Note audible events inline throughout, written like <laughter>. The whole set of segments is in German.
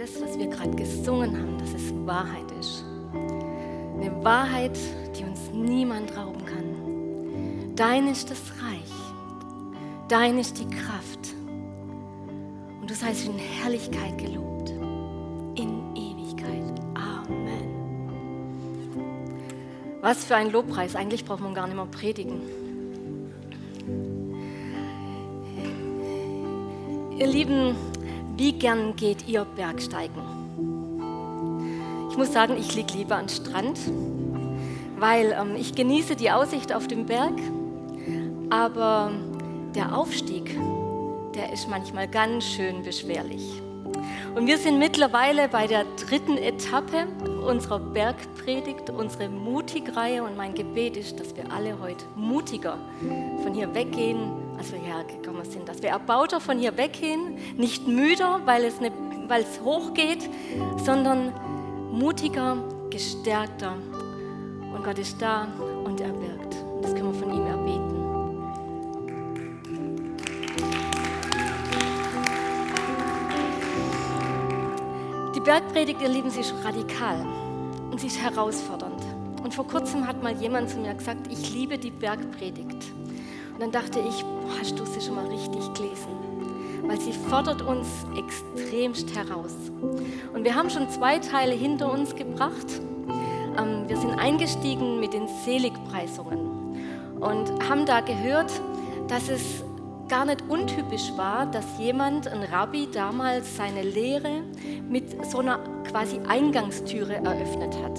das, was wir gerade gesungen haben, dass es Wahrheit ist. Eine Wahrheit, die uns niemand rauben kann. Dein ist das Reich. Dein ist die Kraft. Und du seist in Herrlichkeit gelobt. In Ewigkeit. Amen. Was für ein Lobpreis. Eigentlich braucht man gar nicht mehr predigen. Ihr Lieben, wie gern geht ihr Bergsteigen? Ich muss sagen, ich liege lieber am Strand, weil ähm, ich genieße die Aussicht auf den Berg, aber der Aufstieg, der ist manchmal ganz schön beschwerlich. Und wir sind mittlerweile bei der dritten Etappe unserer Bergpredigt, unsere Mutigreihe. Und mein Gebet ist, dass wir alle heute mutiger von hier weggehen als wir hergekommen sind, dass wir erbauter von hier weggehen, nicht müder, weil es, ne, weil es hochgeht, sondern mutiger, gestärkter. Und Gott ist da und er wirkt. Und das können wir von ihm erbeten. Die Bergpredigt, ihr Lieben, sie ist radikal und sie ist herausfordernd. Und vor kurzem hat mal jemand zu mir gesagt, ich liebe die Bergpredigt. Und dann dachte ich, hast du sie schon mal richtig gelesen? Weil sie fordert uns extremst heraus. Und wir haben schon zwei Teile hinter uns gebracht. Ähm, wir sind eingestiegen mit den Seligpreisungen und haben da gehört, dass es gar nicht untypisch war, dass jemand, ein Rabbi, damals seine Lehre mit so einer quasi Eingangstüre eröffnet hat.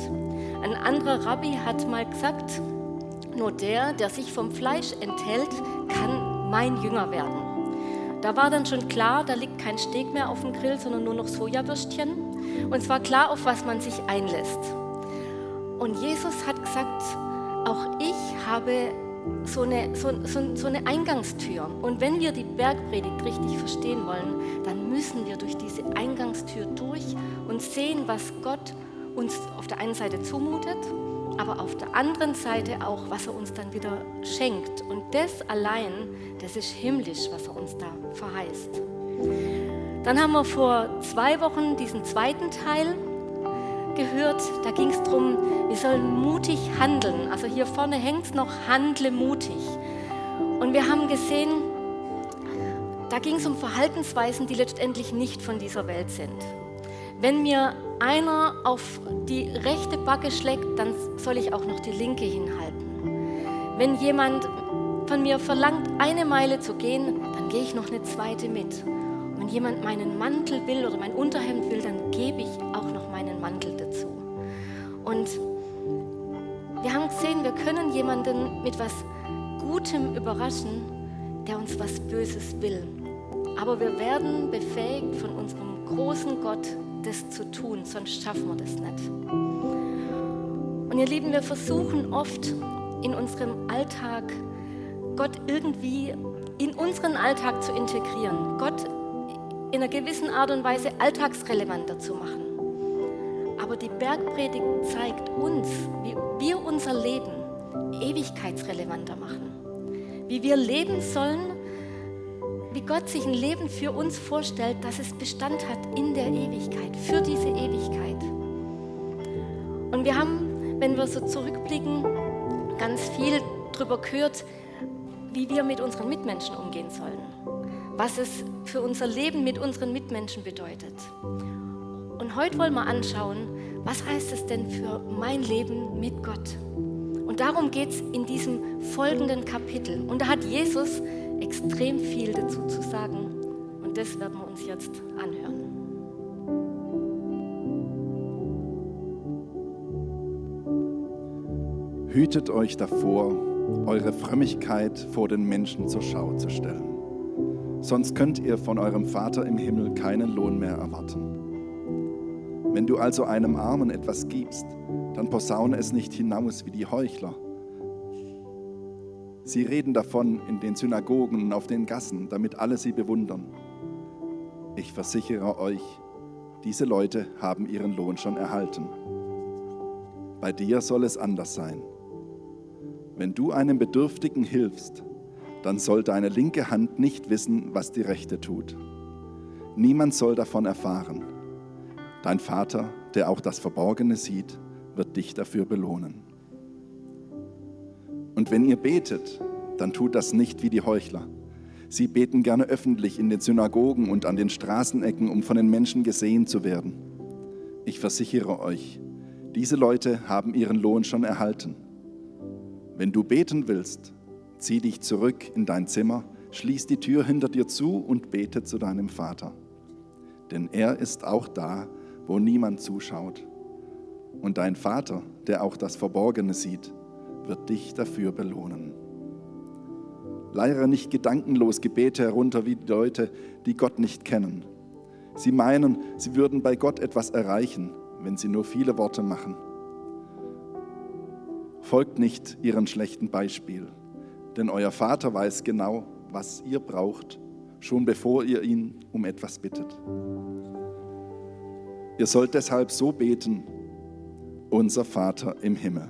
Ein anderer Rabbi hat mal gesagt, nur der, der sich vom Fleisch enthält, kann mein Jünger werden. Da war dann schon klar, da liegt kein Steak mehr auf dem Grill, sondern nur noch Sojabürstchen. Und es war klar, auf was man sich einlässt. Und Jesus hat gesagt, auch ich habe so eine, so, so, so eine Eingangstür. Und wenn wir die Bergpredigt richtig verstehen wollen, dann müssen wir durch diese Eingangstür durch und sehen, was Gott uns auf der einen Seite zumutet aber auf der anderen Seite auch, was er uns dann wieder schenkt. Und das allein, das ist himmlisch, was er uns da verheißt. Dann haben wir vor zwei Wochen diesen zweiten Teil gehört. Da ging es darum, wir sollen mutig handeln. Also hier vorne hängt es noch, handle mutig. Und wir haben gesehen, da ging es um Verhaltensweisen, die letztendlich nicht von dieser Welt sind. Wenn mir einer auf die rechte Backe schlägt, dann soll ich auch noch die linke hinhalten. Wenn jemand von mir verlangt, eine Meile zu gehen, dann gehe ich noch eine zweite mit. Und wenn jemand meinen Mantel will oder mein Unterhemd will, dann gebe ich auch noch meinen Mantel dazu. Und wir haben gesehen, wir können jemanden mit was Gutem überraschen, der uns was Böses will. Aber wir werden befähigt von unserem großen Gott, das zu tun, sonst schaffen wir das nicht. Und ihr Lieben, wir versuchen oft in unserem Alltag Gott irgendwie in unseren Alltag zu integrieren, Gott in einer gewissen Art und Weise alltagsrelevanter zu machen. Aber die Bergpredigt zeigt uns, wie wir unser Leben ewigkeitsrelevanter machen, wie wir leben sollen wie Gott sich ein Leben für uns vorstellt, dass es Bestand hat in der Ewigkeit, für diese Ewigkeit. Und wir haben, wenn wir so zurückblicken, ganz viel darüber gehört, wie wir mit unseren Mitmenschen umgehen sollen, was es für unser Leben mit unseren Mitmenschen bedeutet. Und heute wollen wir anschauen, was heißt es denn für mein Leben mit Gott? Und darum geht es in diesem folgenden Kapitel. Und da hat Jesus extrem viel dazu zu sagen und das werden wir uns jetzt anhören. Hütet euch davor, eure Frömmigkeit vor den Menschen zur Schau zu stellen. Sonst könnt ihr von eurem Vater im Himmel keinen Lohn mehr erwarten. Wenn du also einem Armen etwas gibst, dann posaune es nicht hinaus wie die Heuchler Sie reden davon in den Synagogen und auf den Gassen, damit alle sie bewundern. Ich versichere euch, diese Leute haben ihren Lohn schon erhalten. Bei dir soll es anders sein. Wenn du einem Bedürftigen hilfst, dann soll deine linke Hand nicht wissen, was die rechte tut. Niemand soll davon erfahren. Dein Vater, der auch das Verborgene sieht, wird dich dafür belohnen. Und wenn ihr betet, dann tut das nicht wie die Heuchler. Sie beten gerne öffentlich in den Synagogen und an den Straßenecken, um von den Menschen gesehen zu werden. Ich versichere euch, diese Leute haben ihren Lohn schon erhalten. Wenn du beten willst, zieh dich zurück in dein Zimmer, schließ die Tür hinter dir zu und bete zu deinem Vater. Denn er ist auch da, wo niemand zuschaut. Und dein Vater, der auch das Verborgene sieht, wird dich dafür belohnen. Leiere nicht gedankenlos Gebete herunter wie die Leute, die Gott nicht kennen. Sie meinen, sie würden bei Gott etwas erreichen, wenn sie nur viele Worte machen. Folgt nicht ihrem schlechten Beispiel, denn euer Vater weiß genau, was ihr braucht, schon bevor ihr ihn um etwas bittet. Ihr sollt deshalb so beten, unser Vater im Himmel.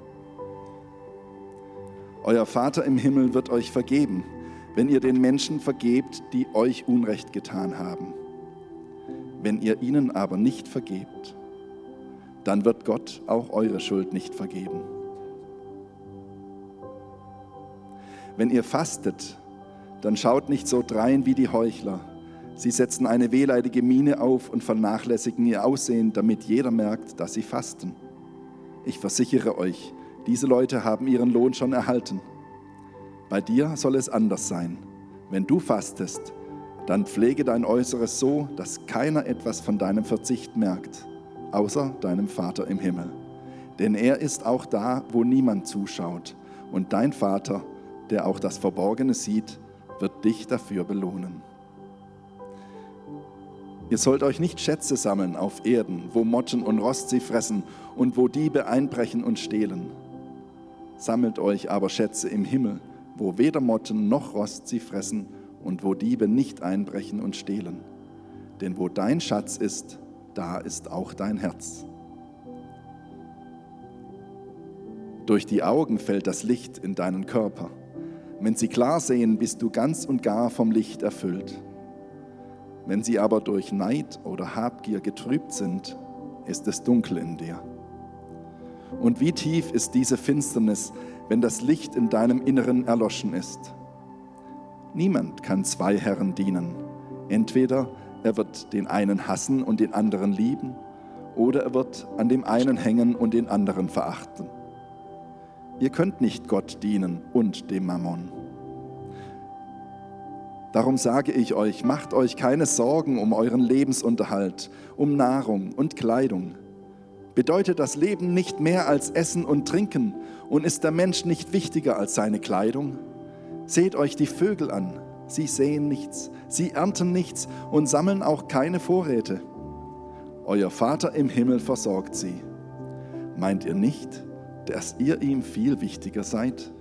Euer Vater im Himmel wird euch vergeben, wenn ihr den Menschen vergebt, die euch Unrecht getan haben. Wenn ihr ihnen aber nicht vergebt, dann wird Gott auch eure Schuld nicht vergeben. Wenn ihr fastet, dann schaut nicht so drein wie die Heuchler. Sie setzen eine wehleidige Miene auf und vernachlässigen ihr Aussehen, damit jeder merkt, dass sie fasten. Ich versichere euch, diese Leute haben ihren Lohn schon erhalten. Bei dir soll es anders sein. Wenn du fastest, dann pflege dein Äußeres so, dass keiner etwas von deinem Verzicht merkt außer deinem Vater im Himmel. Denn er ist auch da, wo niemand zuschaut. Und dein Vater, der auch das Verborgene sieht, wird dich dafür belohnen. Ihr sollt euch nicht Schätze sammeln auf Erden, wo Motten und Rost sie fressen und wo Diebe einbrechen und stehlen. Sammelt euch aber Schätze im Himmel, wo weder Motten noch Rost sie fressen und wo Diebe nicht einbrechen und stehlen. Denn wo dein Schatz ist, da ist auch dein Herz. Durch die Augen fällt das Licht in deinen Körper. Wenn sie klar sehen, bist du ganz und gar vom Licht erfüllt. Wenn sie aber durch Neid oder Habgier getrübt sind, ist es dunkel in dir. Und wie tief ist diese Finsternis, wenn das Licht in deinem Inneren erloschen ist? Niemand kann zwei Herren dienen. Entweder er wird den einen hassen und den anderen lieben, oder er wird an dem einen hängen und den anderen verachten. Ihr könnt nicht Gott dienen und dem Mammon. Darum sage ich euch, macht euch keine Sorgen um euren Lebensunterhalt, um Nahrung und Kleidung. Bedeutet das Leben nicht mehr als Essen und Trinken und ist der Mensch nicht wichtiger als seine Kleidung? Seht euch die Vögel an Sie sehen nichts, sie ernten nichts und sammeln auch keine Vorräte. Euer Vater im Himmel versorgt sie. Meint ihr nicht, dass ihr ihm viel wichtiger seid?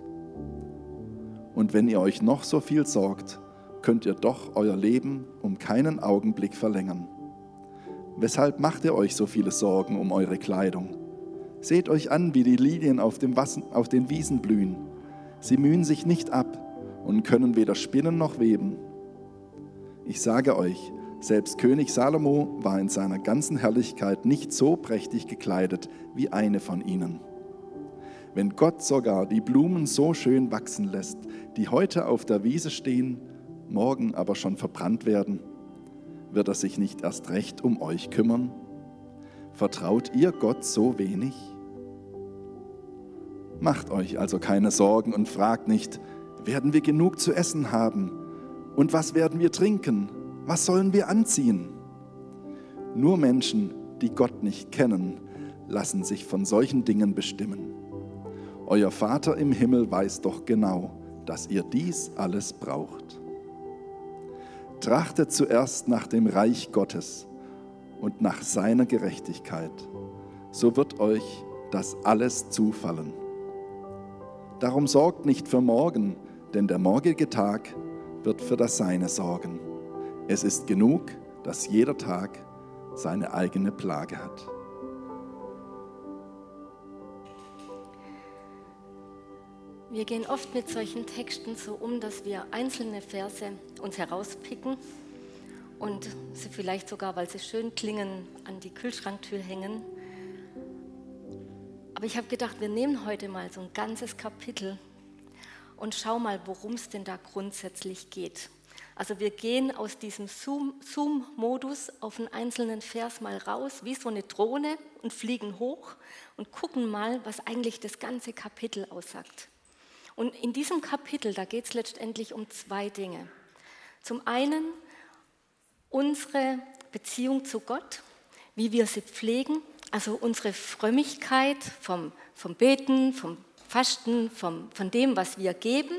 Und wenn ihr euch noch so viel sorgt, könnt ihr doch euer Leben um keinen Augenblick verlängern. Weshalb macht ihr euch so viele Sorgen um eure Kleidung? Seht euch an, wie die Lilien auf, auf den Wiesen blühen. Sie mühen sich nicht ab und können weder spinnen noch weben. Ich sage euch, selbst König Salomo war in seiner ganzen Herrlichkeit nicht so prächtig gekleidet wie eine von ihnen. Wenn Gott sogar die Blumen so schön wachsen lässt, die heute auf der Wiese stehen, morgen aber schon verbrannt werden, wird er sich nicht erst recht um euch kümmern? Vertraut ihr Gott so wenig? Macht euch also keine Sorgen und fragt nicht, werden wir genug zu essen haben? Und was werden wir trinken? Was sollen wir anziehen? Nur Menschen, die Gott nicht kennen, lassen sich von solchen Dingen bestimmen. Euer Vater im Himmel weiß doch genau, dass ihr dies alles braucht. Trachtet zuerst nach dem Reich Gottes und nach seiner Gerechtigkeit, so wird euch das alles zufallen. Darum sorgt nicht für morgen, denn der morgige Tag wird für das Seine sorgen. Es ist genug, dass jeder Tag seine eigene Plage hat. Wir gehen oft mit solchen Texten so um, dass wir einzelne Verse uns herauspicken und sie vielleicht sogar, weil sie schön klingen, an die Kühlschranktür hängen. Aber ich habe gedacht, wir nehmen heute mal so ein ganzes Kapitel und schau mal, worum es denn da grundsätzlich geht. Also wir gehen aus diesem Zoom-Modus auf einen einzelnen Vers mal raus, wie so eine Drohne und fliegen hoch und gucken mal, was eigentlich das ganze Kapitel aussagt. Und in diesem Kapitel, da geht es letztendlich um zwei Dinge. Zum einen unsere Beziehung zu Gott, wie wir sie pflegen, also unsere Frömmigkeit vom, vom Beten, vom Fasten, vom, von dem, was wir geben.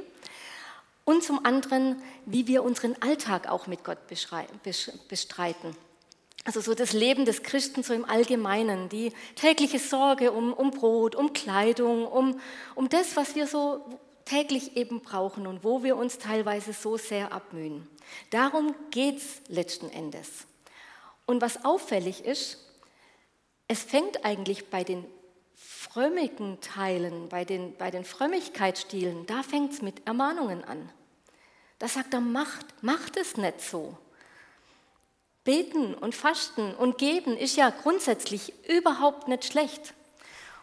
Und zum anderen, wie wir unseren Alltag auch mit Gott bestreiten. Also so das Leben des Christen so im Allgemeinen, die tägliche Sorge um, um Brot, um Kleidung, um, um das, was wir so täglich eben brauchen und wo wir uns teilweise so sehr abmühen. Darum geht es letzten Endes. Und was auffällig ist, es fängt eigentlich bei den frömmigen Teilen, bei den, bei den Frömmigkeitsstilen, da fängt es mit Ermahnungen an. Da sagt er, macht, macht es nicht so. Beten und Fasten und Geben ist ja grundsätzlich überhaupt nicht schlecht.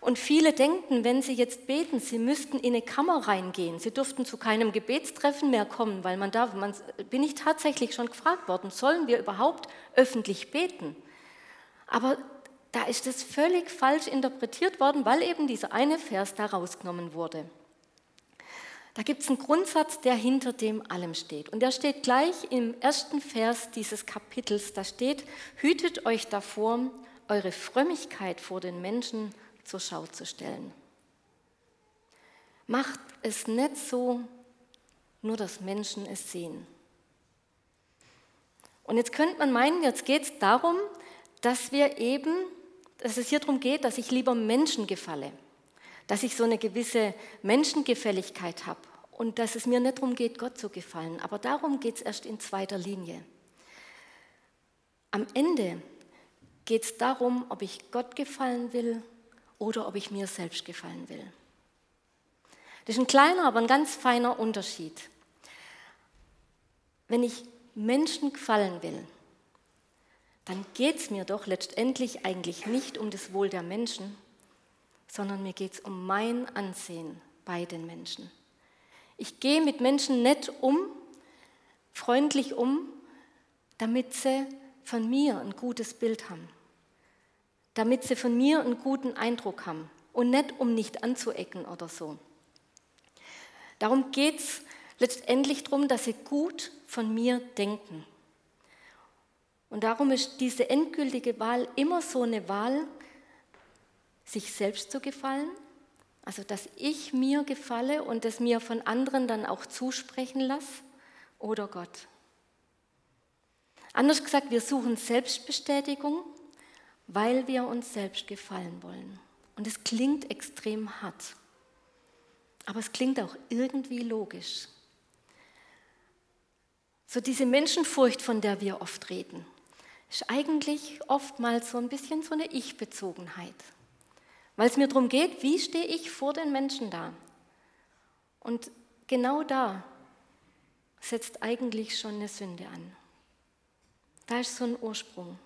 Und viele denken, wenn sie jetzt beten, sie müssten in eine Kammer reingehen. Sie dürften zu keinem Gebetstreffen mehr kommen, weil man da, man, bin ich tatsächlich schon gefragt worden, sollen wir überhaupt öffentlich beten? Aber da ist es völlig falsch interpretiert worden, weil eben dieser eine Vers da rausgenommen wurde. Da gibt es einen Grundsatz, der hinter dem allem steht. Und der steht gleich im ersten Vers dieses Kapitels. Da steht, hütet euch davor, eure Frömmigkeit vor den Menschen zur Schau zu stellen. Macht es nicht so, nur dass Menschen es sehen. Und jetzt könnte man meinen, jetzt geht es darum, dass wir eben, dass es hier darum geht, dass ich lieber Menschen gefalle, dass ich so eine gewisse Menschengefälligkeit habe und dass es mir nicht darum geht, Gott zu gefallen. Aber darum geht es erst in zweiter Linie. Am Ende geht es darum, ob ich Gott gefallen will oder ob ich mir selbst gefallen will. Das ist ein kleiner, aber ein ganz feiner Unterschied. Wenn ich Menschen gefallen will, dann geht es mir doch letztendlich eigentlich nicht um das Wohl der Menschen, sondern mir geht es um mein Ansehen bei den Menschen. Ich gehe mit Menschen nett um, freundlich um, damit sie von mir ein gutes Bild haben damit sie von mir einen guten Eindruck haben und nicht um nicht anzuecken oder so. Darum geht es letztendlich darum, dass sie gut von mir denken. Und darum ist diese endgültige Wahl immer so eine Wahl, sich selbst zu gefallen, also dass ich mir gefalle und es mir von anderen dann auch zusprechen lasse, oder Gott. Anders gesagt, wir suchen Selbstbestätigung weil wir uns selbst gefallen wollen. Und es klingt extrem hart, aber es klingt auch irgendwie logisch. So diese Menschenfurcht, von der wir oft reden, ist eigentlich oftmals so ein bisschen so eine Ich-Bezogenheit. Weil es mir darum geht, wie stehe ich vor den Menschen da? Und genau da setzt eigentlich schon eine Sünde an. Da ist so ein Ursprung.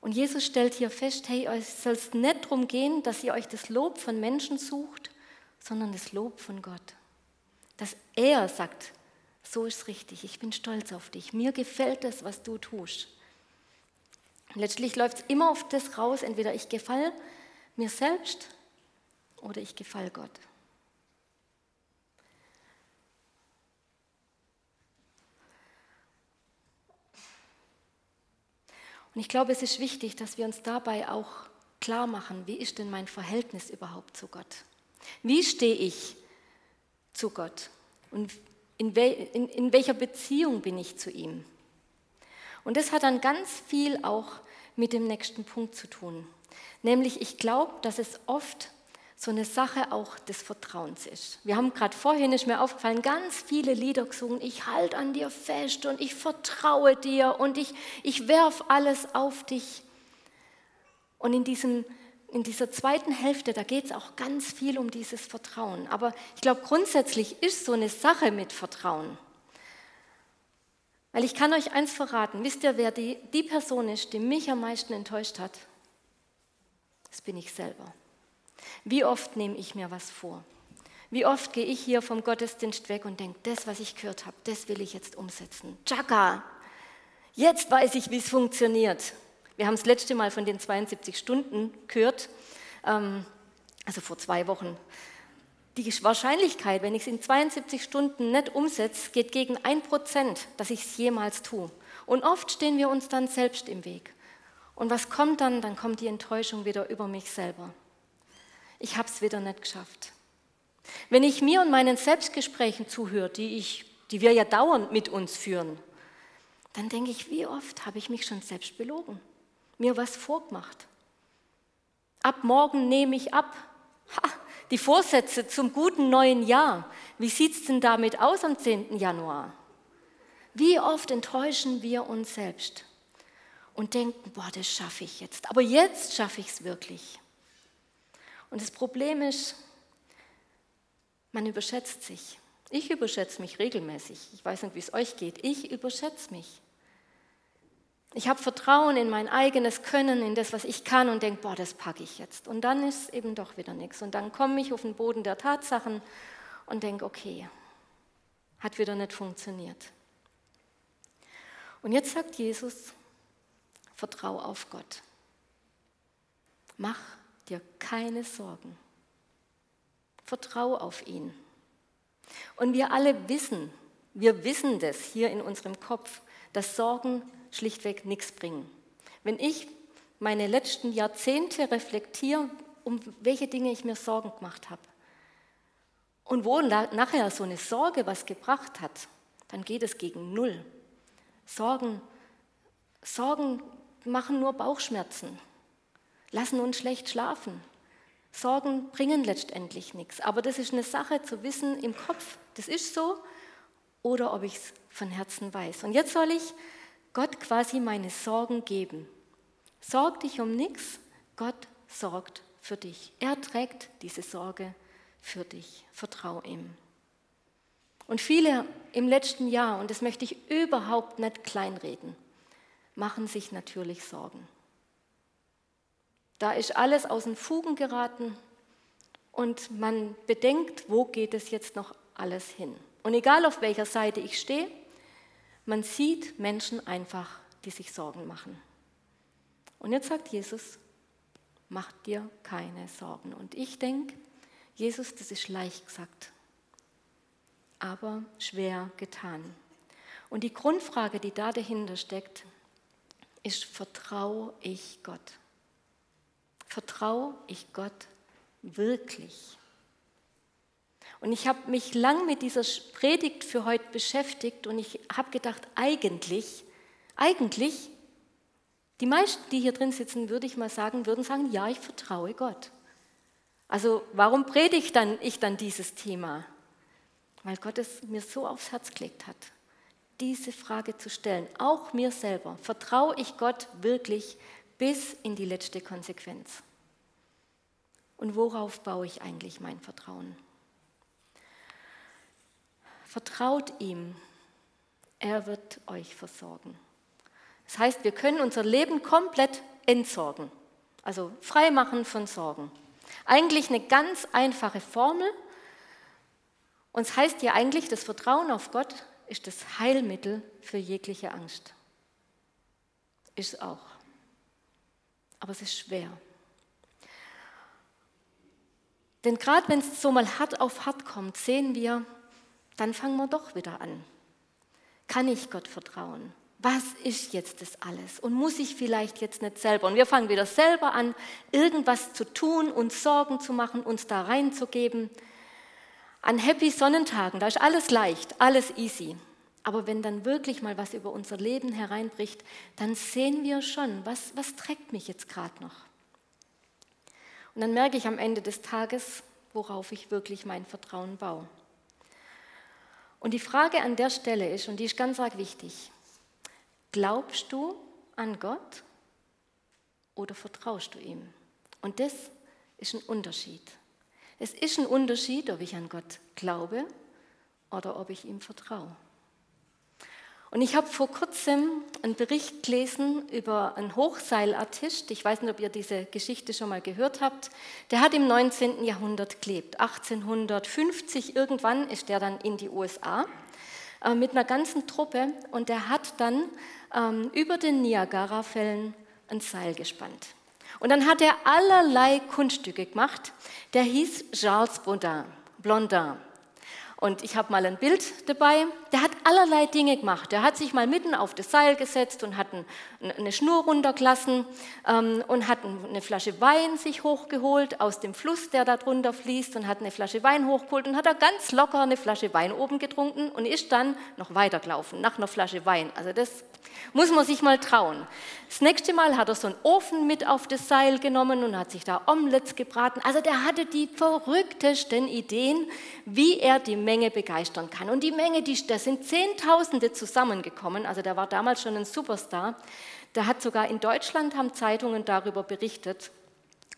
Und Jesus stellt hier fest, hey, es soll nicht darum gehen, dass ihr euch das Lob von Menschen sucht, sondern das Lob von Gott. Dass er sagt, so ist richtig, ich bin stolz auf dich, mir gefällt das, was du tust. letztlich läuft es immer auf das raus, entweder ich gefalle mir selbst oder ich gefalle Gott. Und ich glaube, es ist wichtig, dass wir uns dabei auch klar machen, wie ist denn mein Verhältnis überhaupt zu Gott? Wie stehe ich zu Gott? Und in, wel, in, in welcher Beziehung bin ich zu ihm? Und das hat dann ganz viel auch mit dem nächsten Punkt zu tun. Nämlich, ich glaube, dass es oft so eine Sache auch des Vertrauens ist. Wir haben gerade vorhin, ist mir aufgefallen, ganz viele Lieder gesungen. Ich halte an dir fest und ich vertraue dir und ich, ich werf alles auf dich. Und in, diesem, in dieser zweiten Hälfte, da geht es auch ganz viel um dieses Vertrauen. Aber ich glaube, grundsätzlich ist so eine Sache mit Vertrauen. Weil ich kann euch eins verraten, wisst ihr, wer die, die Person ist, die mich am meisten enttäuscht hat? Das bin ich selber. Wie oft nehme ich mir was vor? Wie oft gehe ich hier vom Gottesdienst weg und denke, das, was ich gehört habe, das will ich jetzt umsetzen. Chaka, jetzt weiß ich, wie es funktioniert. Wir haben das letzte Mal von den 72 Stunden gehört, ähm, also vor zwei Wochen. Die Wahrscheinlichkeit, wenn ich es in 72 Stunden nicht umsetze, geht gegen ein Prozent, dass ich es jemals tue. Und oft stehen wir uns dann selbst im Weg. Und was kommt dann? Dann kommt die Enttäuschung wieder über mich selber ich habe es wieder nicht geschafft. Wenn ich mir und meinen Selbstgesprächen zuhöre, die, ich, die wir ja dauernd mit uns führen, dann denke ich, wie oft habe ich mich schon selbst belogen, mir was vorgemacht. Ab morgen nehme ich ab. Ha, die Vorsätze zum guten neuen Jahr. Wie sieht es denn damit aus am 10. Januar? Wie oft enttäuschen wir uns selbst und denken, boah, das schaffe ich jetzt. Aber jetzt schaffe ich es wirklich. Und das Problem ist, man überschätzt sich. Ich überschätze mich regelmäßig. Ich weiß nicht, wie es euch geht. Ich überschätze mich. Ich habe Vertrauen in mein eigenes Können, in das, was ich kann und denke, boah, das packe ich jetzt. Und dann ist eben doch wieder nichts. Und dann komme ich auf den Boden der Tatsachen und denke, okay, hat wieder nicht funktioniert. Und jetzt sagt Jesus, vertrau auf Gott. Mach dir keine Sorgen. Vertrau auf ihn. Und wir alle wissen, wir wissen das hier in unserem Kopf, dass Sorgen schlichtweg nichts bringen. Wenn ich meine letzten Jahrzehnte reflektiere, um welche Dinge ich mir Sorgen gemacht habe und wo nachher so eine Sorge was gebracht hat, dann geht es gegen Null. Sorgen, Sorgen machen nur Bauchschmerzen lassen uns schlecht schlafen. Sorgen bringen letztendlich nichts. Aber das ist eine Sache zu wissen im Kopf, das ist so, oder ob ich es von Herzen weiß. Und jetzt soll ich Gott quasi meine Sorgen geben. Sorg dich um nichts, Gott sorgt für dich. Er trägt diese Sorge für dich. Vertrau ihm. Und viele im letzten Jahr, und das möchte ich überhaupt nicht kleinreden, machen sich natürlich Sorgen. Da ist alles aus den Fugen geraten und man bedenkt, wo geht es jetzt noch alles hin. Und egal auf welcher Seite ich stehe, man sieht Menschen einfach, die sich Sorgen machen. Und jetzt sagt Jesus, mach dir keine Sorgen. Und ich denke, Jesus, das ist leicht gesagt, aber schwer getan. Und die Grundfrage, die da dahinter steckt, ist, vertraue ich Gott? Vertraue ich Gott wirklich? Und ich habe mich lang mit dieser Predigt für heute beschäftigt und ich habe gedacht, eigentlich, eigentlich, die meisten, die hier drin sitzen, würde ich mal sagen, würden sagen, ja, ich vertraue Gott. Also warum predige dann ich dann dieses Thema? Weil Gott es mir so aufs Herz gelegt hat, diese Frage zu stellen, auch mir selber. Vertraue ich Gott wirklich bis in die letzte Konsequenz. Und worauf baue ich eigentlich mein Vertrauen? Vertraut ihm, er wird euch versorgen. Das heißt, wir können unser Leben komplett entsorgen, also freimachen von Sorgen. Eigentlich eine ganz einfache Formel. Und es heißt ja eigentlich, das Vertrauen auf Gott ist das Heilmittel für jegliche Angst. Ist auch. Aber es ist schwer. Denn gerade wenn es so mal hart auf hart kommt, sehen wir, dann fangen wir doch wieder an. Kann ich Gott vertrauen? Was ist jetzt das alles? Und muss ich vielleicht jetzt nicht selber? Und wir fangen wieder selber an, irgendwas zu tun, uns Sorgen zu machen, uns da reinzugeben. An Happy Sonnentagen, da ist alles leicht, alles easy. Aber wenn dann wirklich mal was über unser Leben hereinbricht, dann sehen wir schon, was, was trägt mich jetzt gerade noch? Und dann merke ich am Ende des Tages, worauf ich wirklich mein Vertrauen baue. Und die Frage an der Stelle ist, und die ist ganz arg wichtig, glaubst du an Gott oder vertraust du ihm? Und das ist ein Unterschied. Es ist ein Unterschied, ob ich an Gott glaube oder ob ich ihm vertraue. Und ich habe vor kurzem einen Bericht gelesen über einen Hochseilartist. Ich weiß nicht, ob ihr diese Geschichte schon mal gehört habt. Der hat im 19. Jahrhundert gelebt. 1850 irgendwann ist der dann in die USA äh, mit einer ganzen Truppe und der hat dann ähm, über den Niagara-Fällen ein Seil gespannt. Und dann hat er allerlei Kunststücke gemacht. Der hieß Charles Blondin. Blondin. Und ich habe mal ein Bild dabei. Der hat allerlei Dinge gemacht. Der hat sich mal mitten auf das Seil gesetzt und hat eine Schnur runtergelassen ähm, und hat eine Flasche Wein sich hochgeholt aus dem Fluss, der da drunter fließt und hat eine Flasche Wein hochgeholt und hat da ganz locker eine Flasche Wein oben getrunken und ist dann noch weitergelaufen nach einer Flasche Wein. Also das muss man sich mal trauen. Das nächste Mal hat er so einen Ofen mit auf das Seil genommen und hat sich da Omelettes gebraten. Also der hatte die verrücktesten Ideen, wie er die Menge begeistern kann. Und die Menge, die, da sind Zehntausende zusammengekommen. Also der war damals schon ein Superstar. Der hat sogar in Deutschland haben Zeitungen darüber berichtet.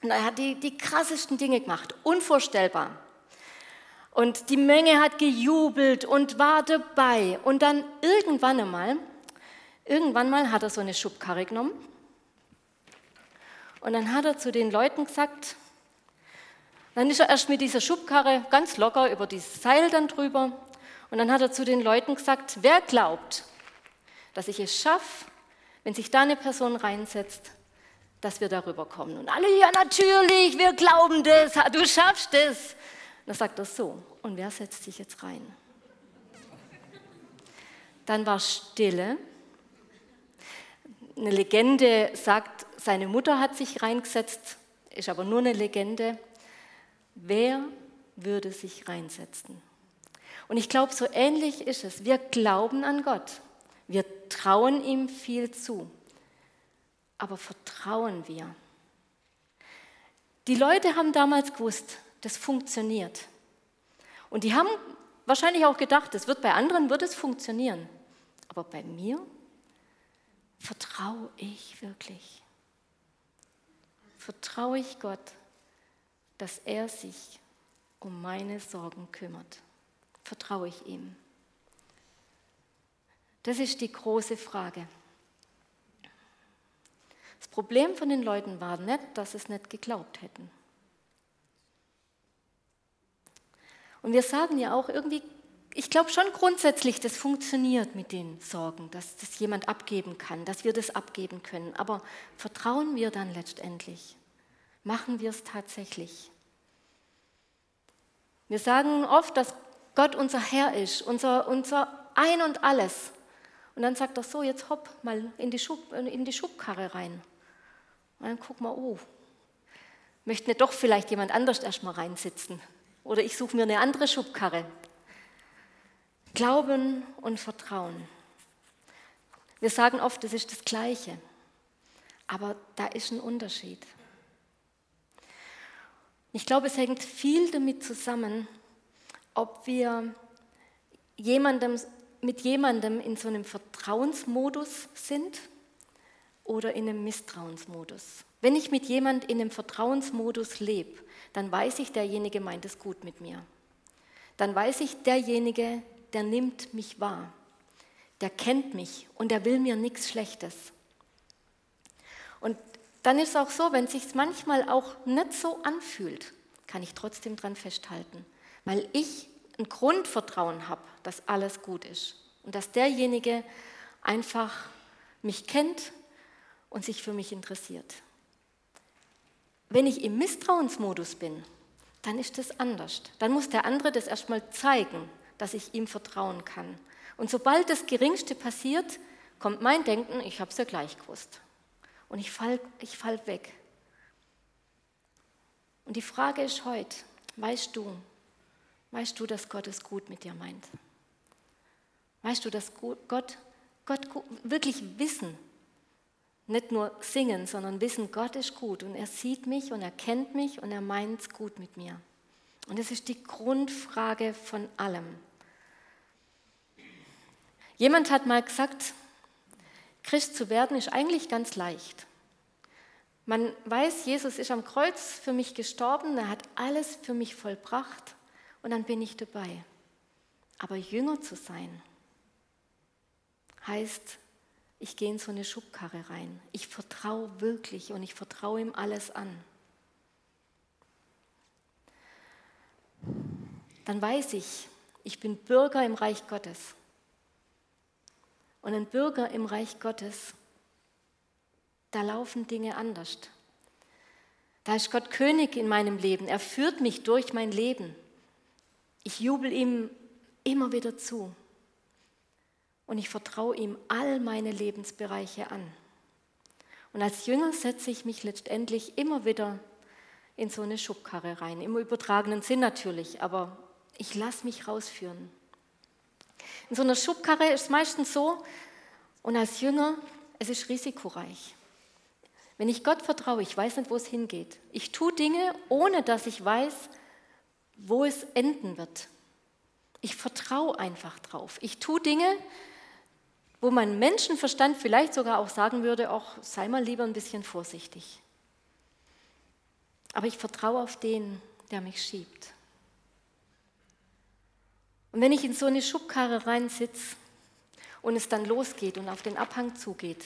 Und er hat die, die krassesten Dinge gemacht. Unvorstellbar. Und die Menge hat gejubelt und war dabei. Und dann irgendwann einmal Irgendwann mal hat er so eine Schubkarre genommen und dann hat er zu den Leuten gesagt, dann ist er erst mit dieser Schubkarre ganz locker über dieses Seil dann drüber und dann hat er zu den Leuten gesagt, wer glaubt, dass ich es schaffe, wenn sich da eine Person reinsetzt, dass wir darüber kommen. Und alle, ja natürlich, wir glauben das, du schaffst es. dann sagt er so, und wer setzt sich jetzt rein? Dann war Stille eine Legende sagt, seine Mutter hat sich reingesetzt, ist aber nur eine Legende. Wer würde sich reinsetzen? Und ich glaube, so ähnlich ist es. Wir glauben an Gott. Wir trauen ihm viel zu. Aber vertrauen wir? Die Leute haben damals gewusst, das funktioniert. Und die haben wahrscheinlich auch gedacht, das wird bei anderen wird es funktionieren. Aber bei mir Vertraue ich wirklich? Vertraue ich Gott, dass er sich um meine Sorgen kümmert? Vertraue ich ihm? Das ist die große Frage. Das Problem von den Leuten war nicht, dass sie es nicht geglaubt hätten. Und wir sagen ja auch, irgendwie ich glaube schon grundsätzlich, das funktioniert mit den Sorgen, dass das jemand abgeben kann, dass wir das abgeben können. Aber vertrauen wir dann letztendlich? Machen wir es tatsächlich? Wir sagen oft, dass Gott unser Herr ist, unser, unser Ein und alles. Und dann sagt er so, jetzt hopp mal in die, Schub, in die Schubkarre rein. Und dann guck mal, oh, möchte nicht doch vielleicht jemand anders erstmal reinsitzen? Oder ich suche mir eine andere Schubkarre. Glauben und Vertrauen. Wir sagen oft, es ist das Gleiche, aber da ist ein Unterschied. Ich glaube, es hängt viel damit zusammen, ob wir jemandem, mit jemandem in so einem Vertrauensmodus sind oder in einem Misstrauensmodus. Wenn ich mit jemandem in einem Vertrauensmodus lebe, dann weiß ich, derjenige meint es gut mit mir. Dann weiß ich, derjenige der nimmt mich wahr. Der kennt mich und der will mir nichts Schlechtes. Und dann ist es auch so, wenn es sich manchmal auch nicht so anfühlt, kann ich trotzdem dran festhalten, weil ich ein Grundvertrauen habe, dass alles gut ist und dass derjenige einfach mich kennt und sich für mich interessiert. Wenn ich im Misstrauensmodus bin, dann ist das anders. Dann muss der andere das erstmal zeigen, dass ich ihm vertrauen kann. Und sobald das Geringste passiert, kommt mein Denken, ich habe es ja gleich gewusst. Und ich fall, ich fall weg. Und die Frage ist heute, weißt du, weißt du, dass Gott es gut mit dir meint? Weißt du, dass Gott, Gott wirklich Wissen, nicht nur singen, sondern wissen, Gott ist gut und er sieht mich und er kennt mich und er meint es gut mit mir. Und das ist die Grundfrage von allem. Jemand hat mal gesagt, Christ zu werden ist eigentlich ganz leicht. Man weiß, Jesus ist am Kreuz für mich gestorben, er hat alles für mich vollbracht und dann bin ich dabei. Aber Jünger zu sein, heißt, ich gehe in so eine Schubkarre rein. Ich vertraue wirklich und ich vertraue ihm alles an. Dann weiß ich, ich bin Bürger im Reich Gottes. Und ein Bürger im Reich Gottes, da laufen Dinge anders. Da ist Gott König in meinem Leben. Er führt mich durch mein Leben. Ich jubel ihm immer wieder zu. Und ich vertraue ihm all meine Lebensbereiche an. Und als Jünger setze ich mich letztendlich immer wieder in so eine Schubkarre rein. Im übertragenen Sinn natürlich, aber ich lasse mich rausführen. In so einer Schubkarre ist es meistens so, und als Jünger, es ist risikoreich. Wenn ich Gott vertraue, ich weiß nicht, wo es hingeht. Ich tue Dinge, ohne dass ich weiß, wo es enden wird. Ich vertraue einfach drauf. Ich tue Dinge, wo mein Menschenverstand vielleicht sogar auch sagen würde, auch sei mal lieber ein bisschen vorsichtig. Aber ich vertraue auf den, der mich schiebt. Und wenn ich in so eine Schubkarre reinsitze und es dann losgeht und auf den Abhang zugeht,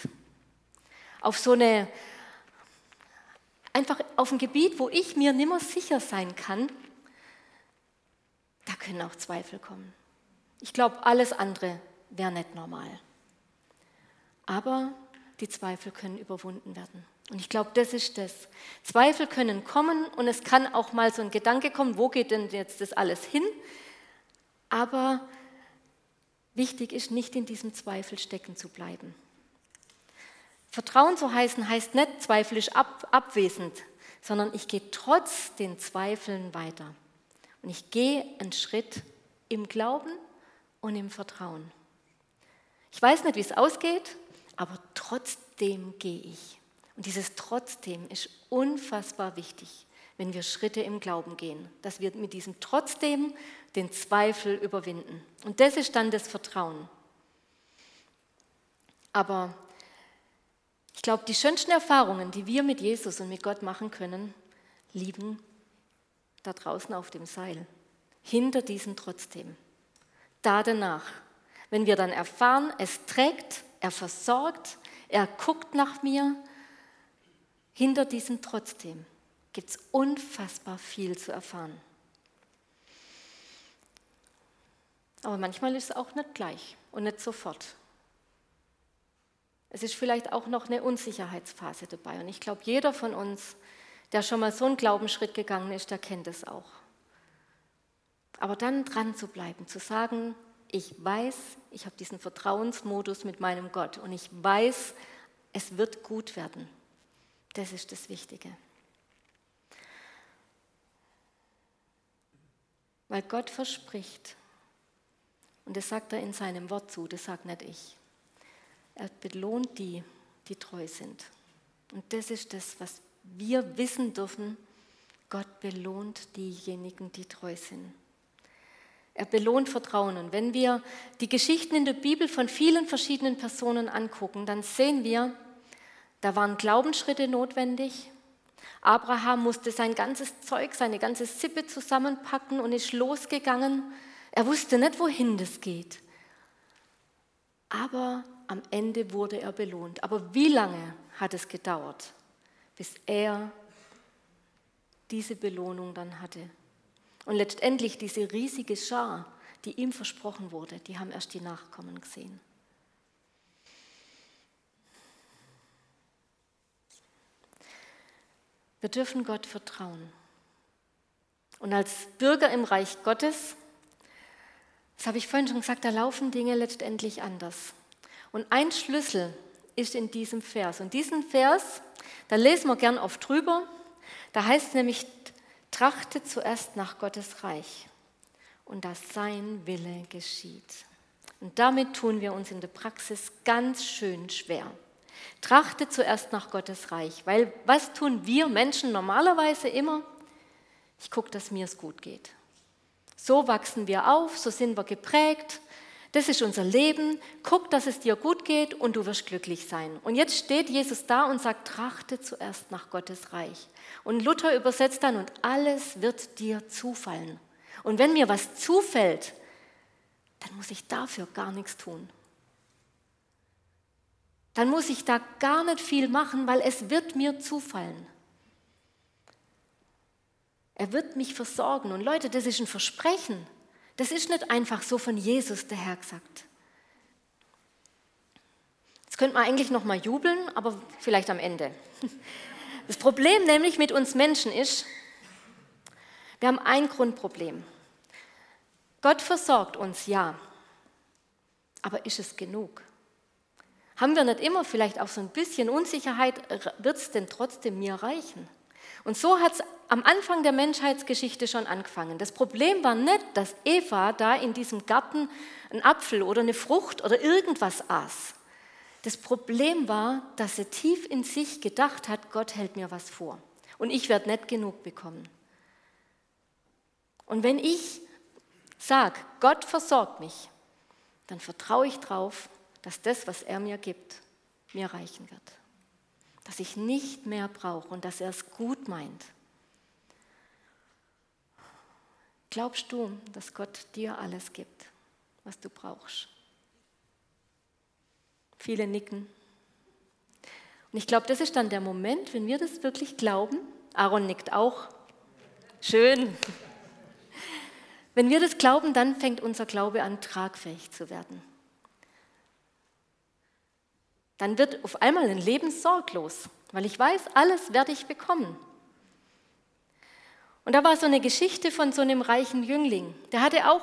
auf so eine, einfach auf ein Gebiet, wo ich mir nimmer sicher sein kann, da können auch Zweifel kommen. Ich glaube, alles andere wäre nicht normal. Aber die Zweifel können überwunden werden. Und ich glaube, das ist das. Zweifel können kommen und es kann auch mal so ein Gedanke kommen, wo geht denn jetzt das alles hin? Aber wichtig ist, nicht in diesem Zweifel stecken zu bleiben. Vertrauen zu heißen heißt nicht, Zweifel ist ab, abwesend, sondern ich gehe trotz den Zweifeln weiter. Und ich gehe einen Schritt im Glauben und im Vertrauen. Ich weiß nicht, wie es ausgeht, aber trotzdem gehe ich. Und dieses trotzdem ist unfassbar wichtig wenn wir Schritte im Glauben gehen, dass wir mit diesem trotzdem den Zweifel überwinden. Und das ist dann das Vertrauen. Aber ich glaube, die schönsten Erfahrungen, die wir mit Jesus und mit Gott machen können, liegen da draußen auf dem Seil, hinter diesem trotzdem. Da danach, wenn wir dann erfahren, es trägt, er versorgt, er guckt nach mir, hinter diesem trotzdem gibt es unfassbar viel zu erfahren. Aber manchmal ist es auch nicht gleich und nicht sofort. Es ist vielleicht auch noch eine Unsicherheitsphase dabei. Und ich glaube, jeder von uns, der schon mal so einen Glaubensschritt gegangen ist, der kennt es auch. Aber dann dran zu bleiben, zu sagen, ich weiß, ich habe diesen Vertrauensmodus mit meinem Gott und ich weiß, es wird gut werden. Das ist das Wichtige. Weil Gott verspricht, und das sagt er in seinem Wort zu, das sagt nicht ich. Er belohnt die, die treu sind. Und das ist das, was wir wissen dürfen. Gott belohnt diejenigen, die treu sind. Er belohnt Vertrauen. Und wenn wir die Geschichten in der Bibel von vielen verschiedenen Personen angucken, dann sehen wir, da waren Glaubensschritte notwendig, Abraham musste sein ganzes Zeug, seine ganze Sippe zusammenpacken und ist losgegangen. Er wusste nicht, wohin das geht. Aber am Ende wurde er belohnt. Aber wie lange hat es gedauert, bis er diese Belohnung dann hatte? Und letztendlich diese riesige Schar, die ihm versprochen wurde, die haben erst die Nachkommen gesehen. Wir dürfen Gott vertrauen. Und als Bürger im Reich Gottes, das habe ich vorhin schon gesagt, da laufen Dinge letztendlich anders. Und ein Schlüssel ist in diesem Vers. Und diesen Vers, da lesen wir gern oft drüber. Da heißt es nämlich, trachte zuerst nach Gottes Reich und dass sein Wille geschieht. Und damit tun wir uns in der Praxis ganz schön schwer. Trachte zuerst nach Gottes Reich, weil was tun wir Menschen normalerweise immer? Ich gucke, dass mir es gut geht. So wachsen wir auf, so sind wir geprägt. Das ist unser Leben. Guck, dass es dir gut geht und du wirst glücklich sein. Und jetzt steht Jesus da und sagt, trachte zuerst nach Gottes Reich. Und Luther übersetzt dann, und alles wird dir zufallen. Und wenn mir was zufällt, dann muss ich dafür gar nichts tun. Dann muss ich da gar nicht viel machen, weil es wird mir zufallen. Er wird mich versorgen. Und Leute, das ist ein Versprechen. Das ist nicht einfach so von Jesus der Herr gesagt. Jetzt könnte man eigentlich noch mal jubeln, aber vielleicht am Ende. <laughs> Das Problem nämlich mit uns Menschen ist, wir haben ein Grundproblem. Gott versorgt uns, ja. Aber ist es genug? Haben wir nicht immer vielleicht auch so ein bisschen Unsicherheit, wird es denn trotzdem mir reichen? Und so hat es am Anfang der Menschheitsgeschichte schon angefangen. Das Problem war nicht, dass Eva da in diesem Garten einen Apfel oder eine Frucht oder irgendwas aß. Das Problem war, dass sie tief in sich gedacht hat, Gott hält mir was vor und ich werde nicht genug bekommen. Und wenn ich sage, Gott versorgt mich, dann vertraue ich darauf, dass das, was er mir gibt, mir reichen wird dass ich nicht mehr brauche und dass er es gut meint. Glaubst du, dass Gott dir alles gibt, was du brauchst? Viele nicken. Und ich glaube, das ist dann der Moment, wenn wir das wirklich glauben. Aaron nickt auch. Schön. Wenn wir das glauben, dann fängt unser Glaube an, tragfähig zu werden dann wird auf einmal ein Leben sorglos, weil ich weiß, alles werde ich bekommen. Und da war so eine Geschichte von so einem reichen Jüngling. Der hatte auch,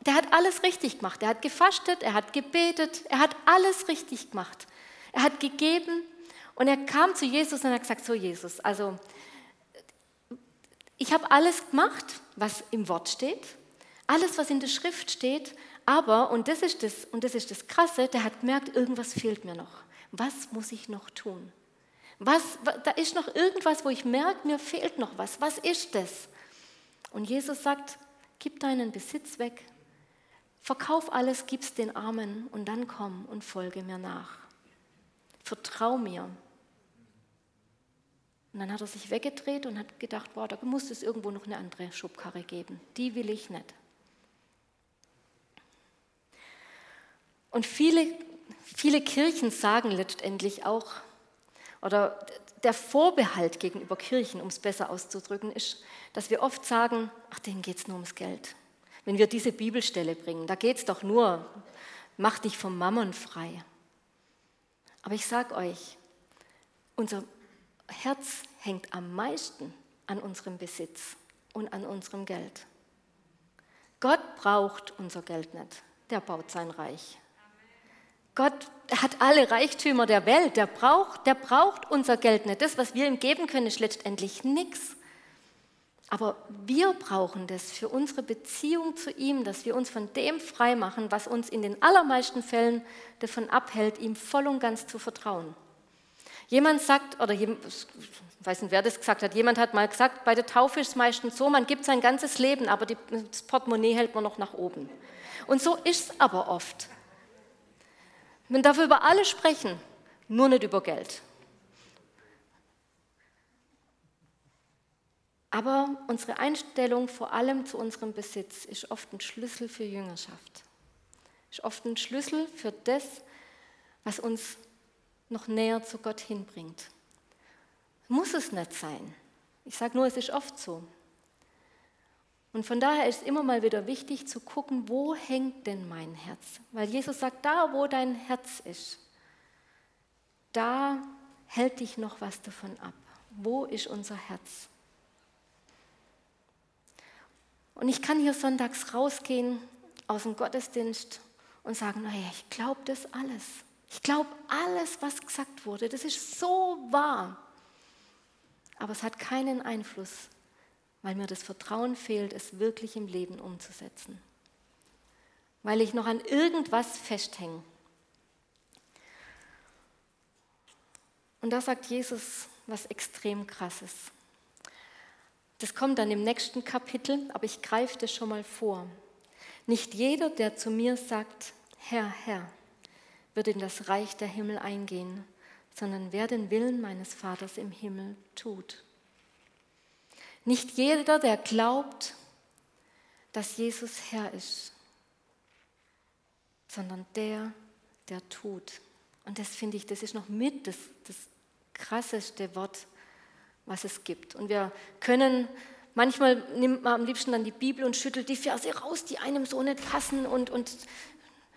der hat alles richtig gemacht. Er hat gefastet, er hat gebetet, er hat alles richtig gemacht. Er hat gegeben und er kam zu Jesus und hat gesagt: So, Jesus, also ich habe alles gemacht, was im Wort steht, alles, was in der Schrift steht, aber, und das ist das, und das ist das Krasse, der hat gemerkt, irgendwas fehlt mir noch was muss ich noch tun? Was, da ist noch irgendwas, wo ich merke, mir fehlt noch was. Was ist das? Und Jesus sagt, gib deinen Besitz weg, verkauf alles, gib's den Armen und dann komm und folge mir nach. Vertrau mir. Und dann hat er sich weggedreht und hat gedacht, wow, da muss es irgendwo noch eine andere Schubkarre geben. Die will ich nicht. Und viele Viele Kirchen sagen letztendlich auch, oder der Vorbehalt gegenüber Kirchen, um es besser auszudrücken, ist, dass wir oft sagen, ach, denen geht es nur ums Geld. Wenn wir diese Bibelstelle bringen, da geht es doch nur, mach dich vom Mammon frei. Aber ich sage euch, unser Herz hängt am meisten an unserem Besitz und an unserem Geld. Gott braucht unser Geld nicht, der baut sein Reich. Gott hat alle Reichtümer der Welt, der braucht, der braucht unser Geld nicht. Das, was wir ihm geben können, ist letztendlich nichts. Aber wir brauchen das für unsere Beziehung zu ihm, dass wir uns von dem frei machen, was uns in den allermeisten Fällen davon abhält, ihm voll und ganz zu vertrauen. Jemand sagt, oder ich weiß nicht, wer das gesagt hat, jemand hat mal gesagt, bei der Taufe ist es meistens so, man gibt sein ganzes Leben, aber das Portemonnaie hält man noch nach oben. Und so ist es aber oft. Man darf über alles sprechen, nur nicht über Geld. Aber unsere Einstellung vor allem zu unserem Besitz ist oft ein Schlüssel für Jüngerschaft. Ist oft ein Schlüssel für das, was uns noch näher zu Gott hinbringt. Muss es nicht sein. Ich sage nur, es ist oft so. Und von daher ist es immer mal wieder wichtig zu gucken, wo hängt denn mein Herz? Weil Jesus sagt, da wo dein Herz ist, da hält dich noch was davon ab. Wo ist unser Herz? Und ich kann hier sonntags rausgehen aus dem Gottesdienst und sagen, naja, ich glaube das alles. Ich glaube alles, was gesagt wurde. Das ist so wahr. Aber es hat keinen Einfluss weil mir das Vertrauen fehlt, es wirklich im Leben umzusetzen. Weil ich noch an irgendwas festhänge. Und da sagt Jesus was extrem Krasses. Das kommt dann im nächsten Kapitel, aber ich greife das schon mal vor. Nicht jeder, der zu mir sagt, Herr, Herr, wird in das Reich der Himmel eingehen, sondern wer den Willen meines Vaters im Himmel tut. Nicht jeder, der glaubt, dass Jesus Herr ist, sondern der, der tut. Und das finde ich, das ist noch mit das, das krasseste Wort, was es gibt. Und wir können, manchmal nimmt man am liebsten dann die Bibel und schüttelt die Verse raus, die einem so nicht passen und, und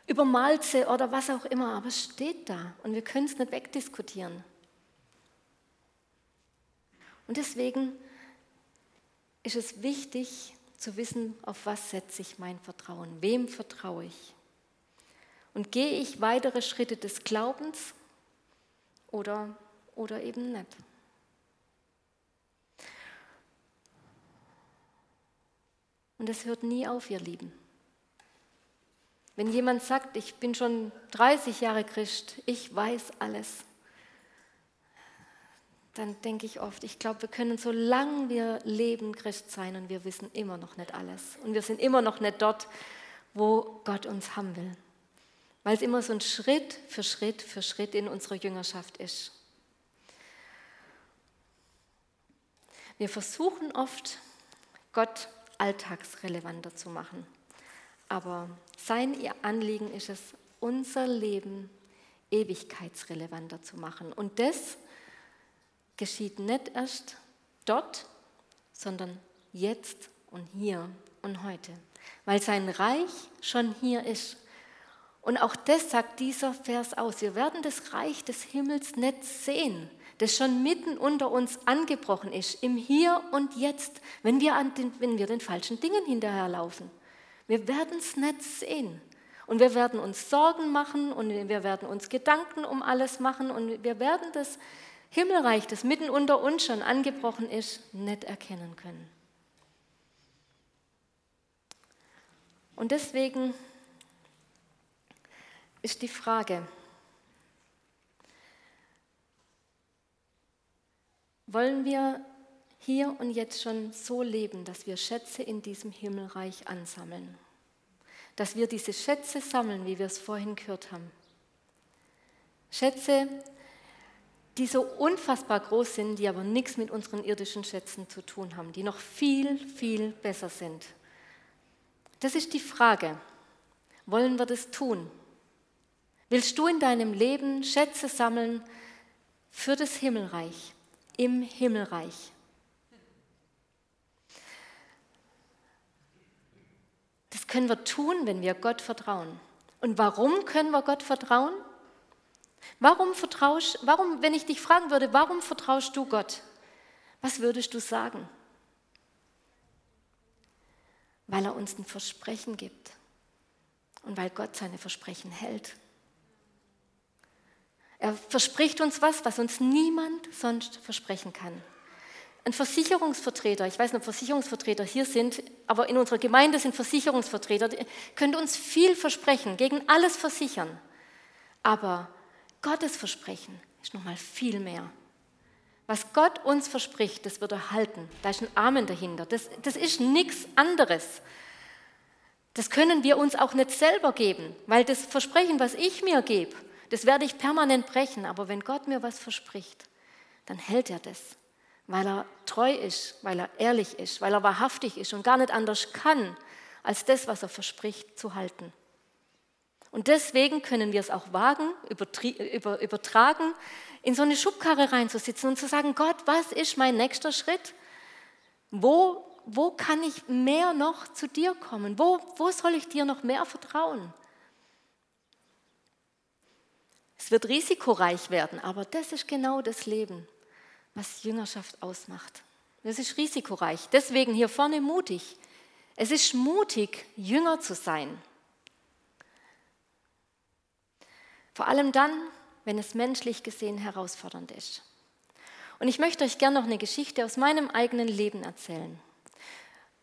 übermalt sie oder was auch immer, aber es steht da und wir können es nicht wegdiskutieren. Und deswegen ist es wichtig zu wissen, auf was setze ich mein Vertrauen, wem vertraue ich. Und gehe ich weitere Schritte des Glaubens oder, oder eben nicht. Und es hört nie auf, ihr Lieben. Wenn jemand sagt, ich bin schon 30 Jahre Christ, ich weiß alles, dann denke ich oft, ich glaube, wir können so lange wir leben Christ sein und wir wissen immer noch nicht alles. Und wir sind immer noch nicht dort, wo Gott uns haben will. Weil es immer so ein Schritt für Schritt für Schritt in unserer Jüngerschaft ist. Wir versuchen oft, Gott alltagsrelevanter zu machen. Aber sein Anliegen ist es, unser Leben ewigkeitsrelevanter zu machen. Und das geschieht nicht erst dort, sondern jetzt und hier und heute, weil sein Reich schon hier ist. Und auch das sagt dieser Vers aus. Wir werden das Reich des Himmels nicht sehen, das schon mitten unter uns angebrochen ist, im Hier und Jetzt, wenn wir, den, wenn wir den falschen Dingen hinterherlaufen. Wir werden es nicht sehen. Und wir werden uns Sorgen machen und wir werden uns Gedanken um alles machen und wir werden das Himmelreich, das mitten unter uns schon angebrochen ist, nicht erkennen können. Und deswegen ist die Frage, wollen wir hier und jetzt schon so leben, dass wir Schätze in diesem Himmelreich ansammeln. Dass wir diese Schätze sammeln, wie wir es vorhin gehört haben. Schätze, die so unfassbar groß sind, die aber nichts mit unseren irdischen Schätzen zu tun haben, die noch viel, viel besser sind. Das ist die Frage. Wollen wir das tun? Willst du in deinem Leben Schätze sammeln für das Himmelreich, im Himmelreich? Das können wir tun, wenn wir Gott vertrauen. Und warum können wir Gott vertrauen? Warum vertraust, warum, wenn ich dich fragen würde, warum vertraust du Gott? Was würdest du sagen? Weil er uns ein Versprechen gibt und weil Gott seine Versprechen hält. Er verspricht uns was, was uns niemand sonst versprechen kann ein Versicherungsvertreter, ich weiß nicht, ob Versicherungsvertreter hier sind, aber in unserer Gemeinde sind Versicherungsvertreter, die können uns viel versprechen, gegen alles versichern. Aber Gottes Versprechen ist nochmal viel mehr. Was Gott uns verspricht, das wird er halten. Da ist ein Amen dahinter. Das, das ist nichts anderes. Das können wir uns auch nicht selber geben, weil das Versprechen, was ich mir gebe, das werde ich permanent brechen. Aber wenn Gott mir was verspricht, dann hält er das weil er treu ist, weil er ehrlich ist, weil er wahrhaftig ist und gar nicht anders kann, als das, was er verspricht, zu halten. Und deswegen können wir es auch wagen, übertragen, in so eine Schubkarre reinzusitzen und zu sagen, Gott, was ist mein nächster Schritt? Wo, wo kann ich mehr noch zu dir kommen? Wo, wo soll ich dir noch mehr vertrauen? Es wird risikoreich werden, aber das ist genau das Leben was Jüngerschaft ausmacht. Das ist risikoreich. Deswegen hier vorne mutig. Es ist mutig, Jünger zu sein. Vor allem dann, wenn es menschlich gesehen herausfordernd ist. Und ich möchte euch gerne noch eine Geschichte aus meinem eigenen Leben erzählen.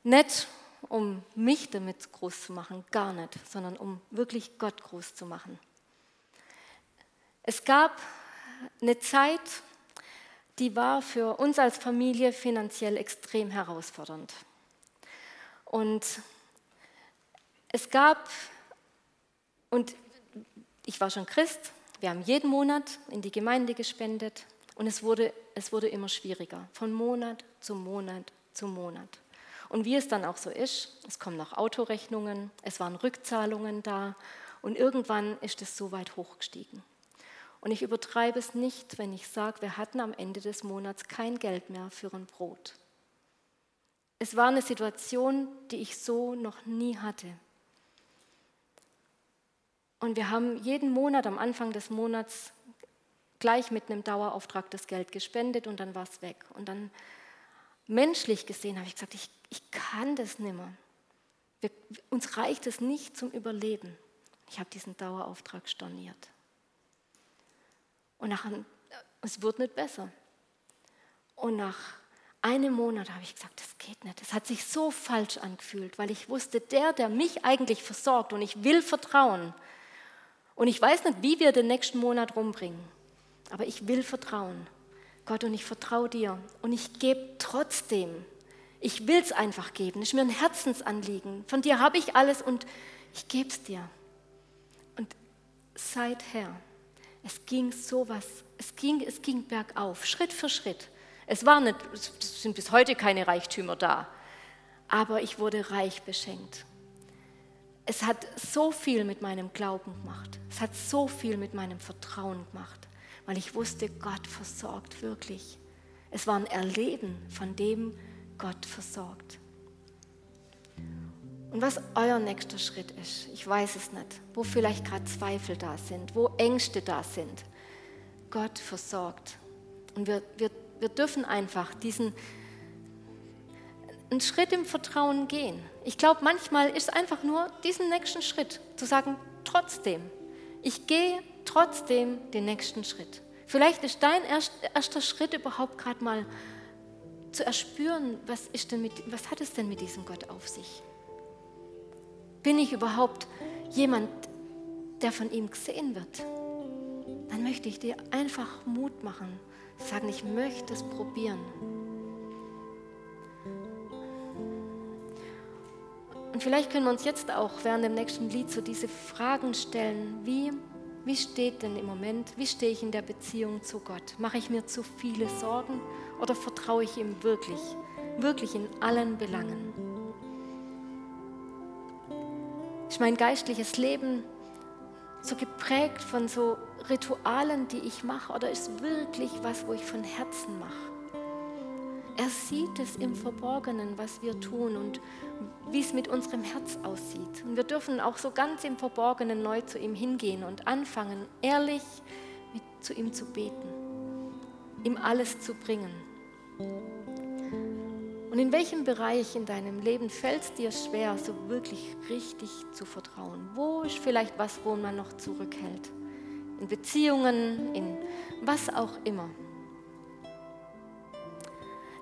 Nicht, um mich damit groß zu machen, gar nicht, sondern um wirklich Gott groß zu machen. Es gab eine Zeit, die war für uns als Familie finanziell extrem herausfordernd. Und es gab, und ich war schon Christ, wir haben jeden Monat in die Gemeinde gespendet und es wurde, es wurde immer schwieriger, von Monat zu Monat zu Monat. Und wie es dann auch so ist, es kommen noch Autorechnungen, es waren Rückzahlungen da und irgendwann ist es so weit hochgestiegen. Und ich übertreibe es nicht, wenn ich sage, wir hatten am Ende des Monats kein Geld mehr für ein Brot. Es war eine Situation, die ich so noch nie hatte. Und wir haben jeden Monat am Anfang des Monats gleich mit einem Dauerauftrag das Geld gespendet und dann war es weg. Und dann menschlich gesehen habe ich gesagt, ich, ich kann das nimmer. Wir, uns reicht es nicht zum Überleben. Ich habe diesen Dauerauftrag storniert. Und nach, es wurde nicht besser. Und nach einem Monat habe ich gesagt, das geht nicht. Es hat sich so falsch angefühlt, weil ich wusste, der, der mich eigentlich versorgt und ich will vertrauen, und ich weiß nicht, wie wir den nächsten Monat rumbringen, aber ich will vertrauen. Gott, und ich vertraue dir. Und ich gebe trotzdem. Ich will es einfach geben. Es ist mir ein Herzensanliegen. Von dir habe ich alles und ich gebe es dir. Und seither, es ging sowas, es ging, es ging bergauf, Schritt für Schritt. Es, war nicht, es sind bis heute keine Reichtümer da, aber ich wurde reich beschenkt es hat so viel mit meinem Glauben gemacht. Es hat so viel mit meinem Vertrauen gemacht, weil ich wusste, Gott versorgt wirklich. Es war ein Erleben von dem Gott versorgt. Und was euer nächster Schritt ist, ich weiß es nicht, wo vielleicht gerade Zweifel da sind, wo Ängste da sind. Gott versorgt. Und wir, wir, wir dürfen einfach diesen, einen Schritt im Vertrauen gehen. Ich glaube, manchmal ist einfach nur diesen nächsten Schritt zu sagen, trotzdem, ich gehe trotzdem den nächsten Schritt. Vielleicht ist dein erster Schritt überhaupt gerade mal zu erspüren, was, ist denn mit, was hat es denn mit diesem Gott auf sich? Bin ich überhaupt jemand, der von ihm gesehen wird? Dann möchte ich dir einfach Mut machen, sagen, ich möchte es probieren. Und vielleicht können wir uns jetzt auch während dem nächsten Lied so diese Fragen stellen, wie, wie steht denn im Moment, wie stehe ich in der Beziehung zu Gott? Mache ich mir zu viele Sorgen oder vertraue ich ihm wirklich, wirklich in allen Belangen? Ist mein geistliches Leben so geprägt von so Ritualen, die ich mache, oder ist wirklich was, wo ich von Herzen mache? Er sieht es im Verborgenen, was wir tun und wie es mit unserem Herz aussieht. Und wir dürfen auch so ganz im Verborgenen neu zu ihm hingehen und anfangen, ehrlich mit, zu ihm zu beten, ihm alles zu bringen. Und in welchem Bereich in deinem Leben fällt es dir schwer, so wirklich richtig zu vertrauen? Wo ist vielleicht was, wo man noch zurückhält? In Beziehungen, in was auch immer.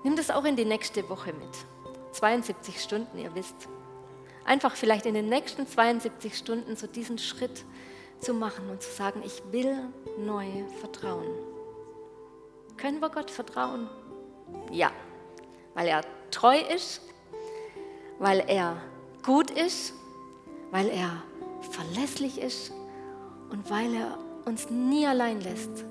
Nimm das auch in die nächste Woche mit. 72 Stunden, ihr wisst. Einfach vielleicht in den nächsten 72 Stunden so diesen Schritt zu machen und zu sagen, ich will neu vertrauen. Können wir Gott vertrauen? Ja, weil er treu ist, weil er gut ist, weil er verlässlich ist und weil er uns nie allein lässt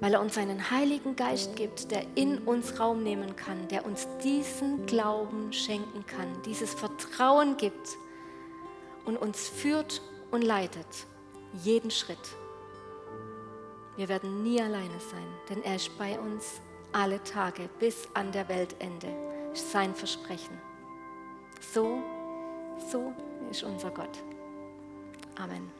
weil er uns seinen Heiligen Geist gibt, der in uns Raum nehmen kann, der uns diesen Glauben schenken kann, dieses Vertrauen gibt und uns führt und leitet, jeden Schritt. Wir werden nie alleine sein, denn er ist bei uns alle Tage bis an der Weltende. Ist sein Versprechen. So, so ist unser Gott. Amen.